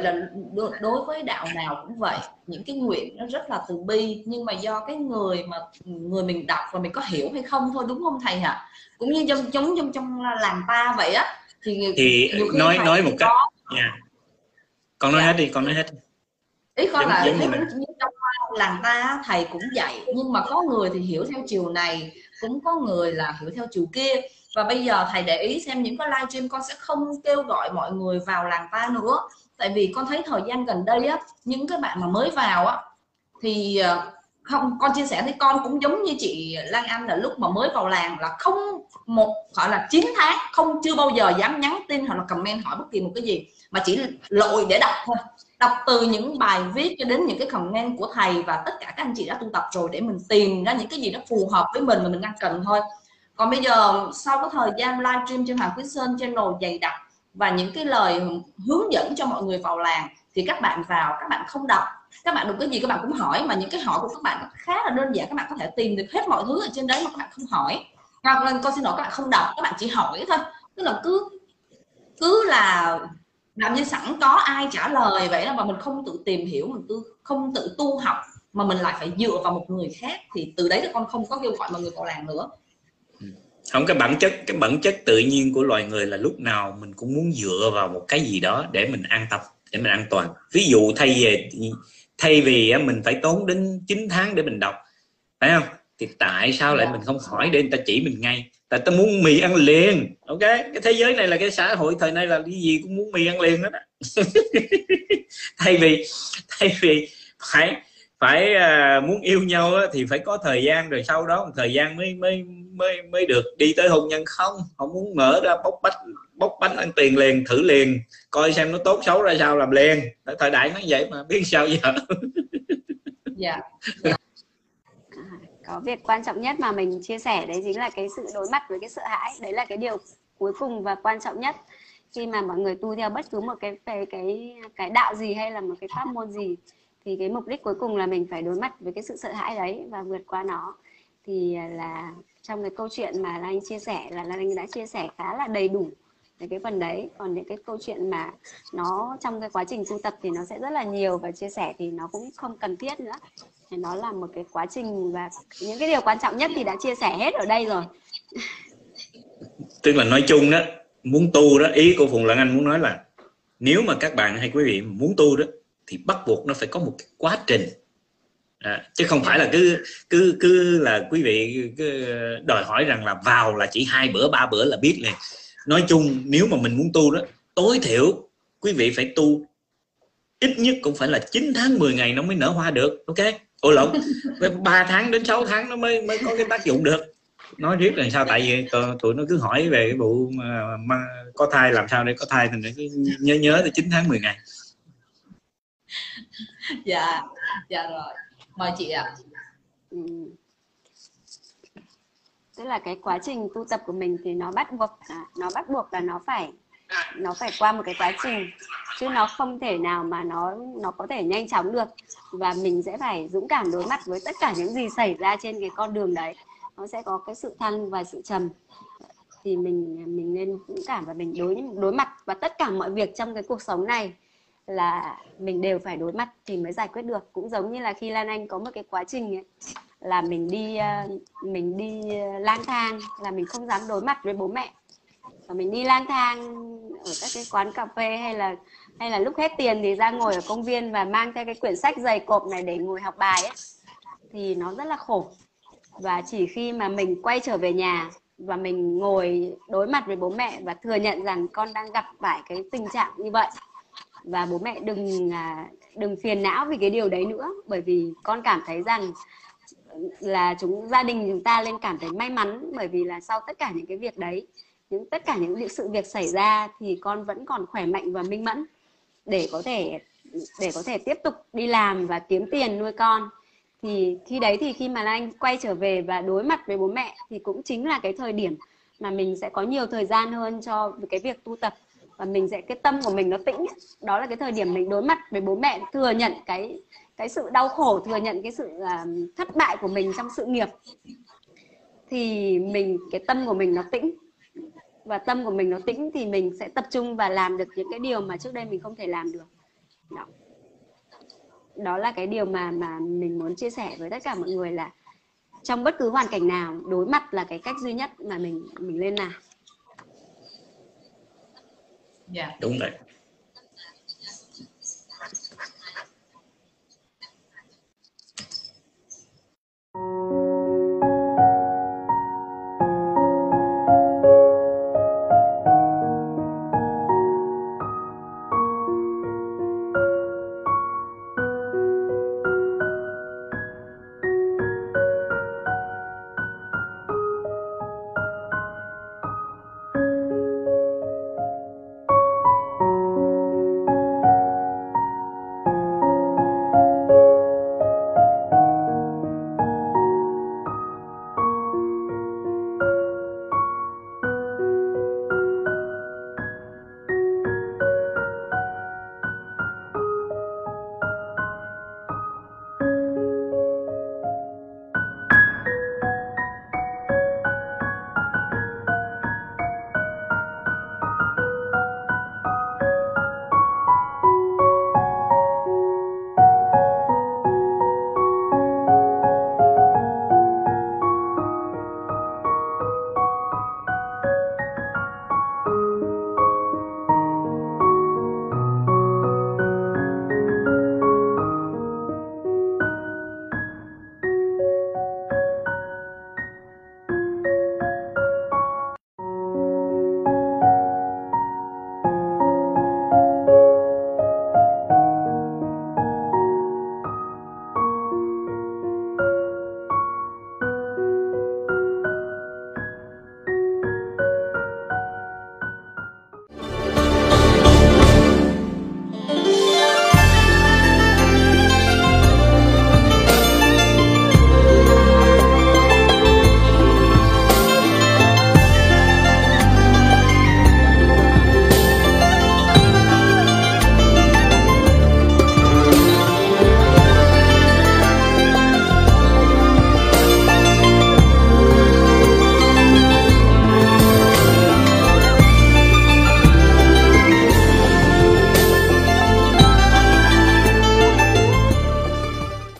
là đối với đạo nào cũng vậy những cái nguyện nó rất là từ bi nhưng mà do cái người mà người mình đọc và mình có hiểu hay không thôi đúng không thầy hả cũng như trong giống trong trong làng ta vậy á thì thì nói nói một cách yeah. con nói dạ. hết đi con nói hết ý con là giống như trong làng ta thầy cũng dạy, nhưng mà có người thì hiểu theo chiều này, cũng có người là hiểu theo chiều kia. Và bây giờ thầy để ý xem những cái livestream con sẽ không kêu gọi mọi người vào làng ta nữa. Tại vì con thấy thời gian gần đây á, những cái bạn mà mới vào á, thì ờ, không, con chia sẻ thì con cũng giống như chị Lan Anh là lúc mà mới vào làng là không một, gọi là 9 tháng, không, chưa bao giờ dám nhắn tin hoặc là comment hỏi bất kỳ một cái gì. Mà chỉ lội để đọc thôi. Đọc từ những bài viết cho đến những cái comment của thầy và tất cả các anh chị đã tu tập rồi để mình tìm ra những cái gì nó phù hợp với mình mà mình đang cần thôi. Còn bây giờ, sau cái thời gian livestream trên Hoàng Quý Sơn, channel dày đặc và những cái lời hướng dẫn cho mọi người vào làng thì các bạn vào, các bạn không đọc các bạn được cái gì, các bạn cũng hỏi mà những cái hỏi của các bạn khá là đơn giản. Các bạn có thể tìm được hết mọi thứ ở trên đấy mà các bạn không hỏi. Hoặc là con xin lỗi, các bạn không đọc, các bạn chỉ hỏi thôi. Tức là cứ cứ là làm như sẵn có ai trả lời vậy đó, mà mình không tự tìm hiểu, mình tự không tự tu học, mà mình lại phải dựa vào một người khác, thì từ đấy là con không có kêu gọi mọi người vào làm nữa. Ừ. Không, cái bản chất, cái bản chất tự nhiên của loài người là lúc nào mình cũng muốn dựa vào một cái gì đó để mình an tâm, để mình an toàn. Ví dụ thay về thay vì mình phải tốn đến 9 tháng để mình đọc phải không? Thì tại sao lại dạ. mình không hỏi để người ta chỉ mình ngay? Tại ta muốn mì ăn liền ok? Cái thế giới này là cái xã hội thời nay là cái gì cũng muốn mì ăn liền á. Thay vì thay vì phải phải uh, muốn yêu nhau á, thì phải có thời gian rồi sau đó một thời gian mới mới mới mới được đi tới hôn nhân. Không không muốn mở ra bóc bách bóc bánh ăn tiền liền thử liền coi xem nó tốt xấu ra sao làm liền. Thời đại nó vậy mà biết sao giờ. Dạ. Yeah. có việc quan trọng nhất mà mình chia sẻ đấy chính là cái sự đối mặt với cái sợ hãi. Đấy là cái điều cuối cùng và quan trọng nhất. Khi mà mọi người tu theo bất cứ một cái cái cái cái đạo gì hay là một cái pháp môn gì thì cái mục đích cuối cùng là mình phải đối mặt với cái sự sợ hãi đấy và vượt qua nó. Thì là trong cái câu chuyện mà Lan chia sẻ là Lan Anh đã chia sẻ khá là đầy đủ về cái phần đấy. Còn những cái câu chuyện mà nó trong cái quá trình tu tập thì nó sẽ rất là nhiều và chia sẻ thì nó cũng không cần thiết nữa. Thì nó là một cái quá trình và những cái điều quan trọng nhất thì đã chia sẻ hết ở đây rồi. Tức là nói chung đó muốn tu đó ý của phùng lan anh muốn nói là nếu mà các bạn hay quý vị muốn tu đó thì bắt buộc nó phải có một cái quá trình. À, chứ không phải là cứ cứ cứ là quý vị cứ đòi hỏi rằng là vào là chỉ hai bữa ba bữa là biết liền nói chung nếu mà mình muốn tu đó tối thiểu quý vị phải tu ít nhất cũng phải là 9 tháng 10 ngày nó mới nở hoa được ok? Ồ lộn 3 tháng đến 6 tháng nó mới mới có cái tác dụng được. Nói riết là sao? Tại vì tụi nó cứ hỏi về cái vụ mà, mà có thai làm sao để có thai thì cứ nhớ nhớ tới 9 tháng 10 ngày. Dạ dạ rồi. Mời chị ạ. Ừ tức là cái quá trình tu tập của mình thì nó bắt buộc nó bắt buộc là nó phải nó phải qua một cái quá trình. Chứ nó không thể nào mà nó nó có thể nhanh chóng được. Và mình sẽ phải dũng cảm đối mặt với tất cả những gì xảy ra trên cái con đường đấy. Nó sẽ có cái sự thăng và sự trầm. Thì mình mình nên dũng cảm và mình đối đối mặt và tất cả mọi việc trong cái cuộc sống này là mình đều phải đối mặt thì mới giải quyết được. Cũng giống như là khi Lan Anh có một cái quá trình ấy, là mình đi ờ, mình đi ờ, lang thang, là mình không dám đối mặt với bố mẹ. Và mình đi lang thang ở các cái quán cà phê hay là hay là lúc hết tiền thì ra ngồi ở công viên và mang theo cái quyển sách dày cộp này để ngồi học bài ấy, thì nó rất là khổ. Và chỉ khi mà mình quay trở về nhà và mình ngồi đối mặt với bố mẹ và thừa nhận rằng con đang gặp phải cái tình trạng như vậy, và bố mẹ đừng à, đừng phiền não vì cái điều đấy nữa, bởi vì con cảm thấy rằng là chúng, gia đình chúng ta lên cảm thấy may mắn bởi vì là sau tất cả những cái việc đấy, những tất cả những sự việc xảy ra thì con vẫn còn khỏe mạnh và minh mẫn để có thể, để có thể tiếp tục đi làm và kiếm tiền nuôi con. Thì khi đấy thì khi mà anh quay trở về và đối mặt với bố mẹ thì cũng chính là cái thời điểm mà mình sẽ có nhiều thời gian hơn cho cái việc tu tập và mình sẽ, cái tâm của mình nó tĩnh. Đó là cái thời điểm mình đối mặt với bố mẹ thừa nhận cái cái sự đau khổ thừa nhận cái sự à, thất bại của mình trong sự nghiệp thì mình cái tâm của mình nó tĩnh. Và tâm của mình nó tĩnh thì mình sẽ tập trung và làm được những cái điều mà trước đây mình không thể làm được. Đó, đó là cái điều mà mà mình muốn chia sẻ với tất cả mọi người là trong bất cứ hoàn cảnh nào đối mặt là cái cách duy nhất mà mình mình lên làm. Yeah. đúng đấy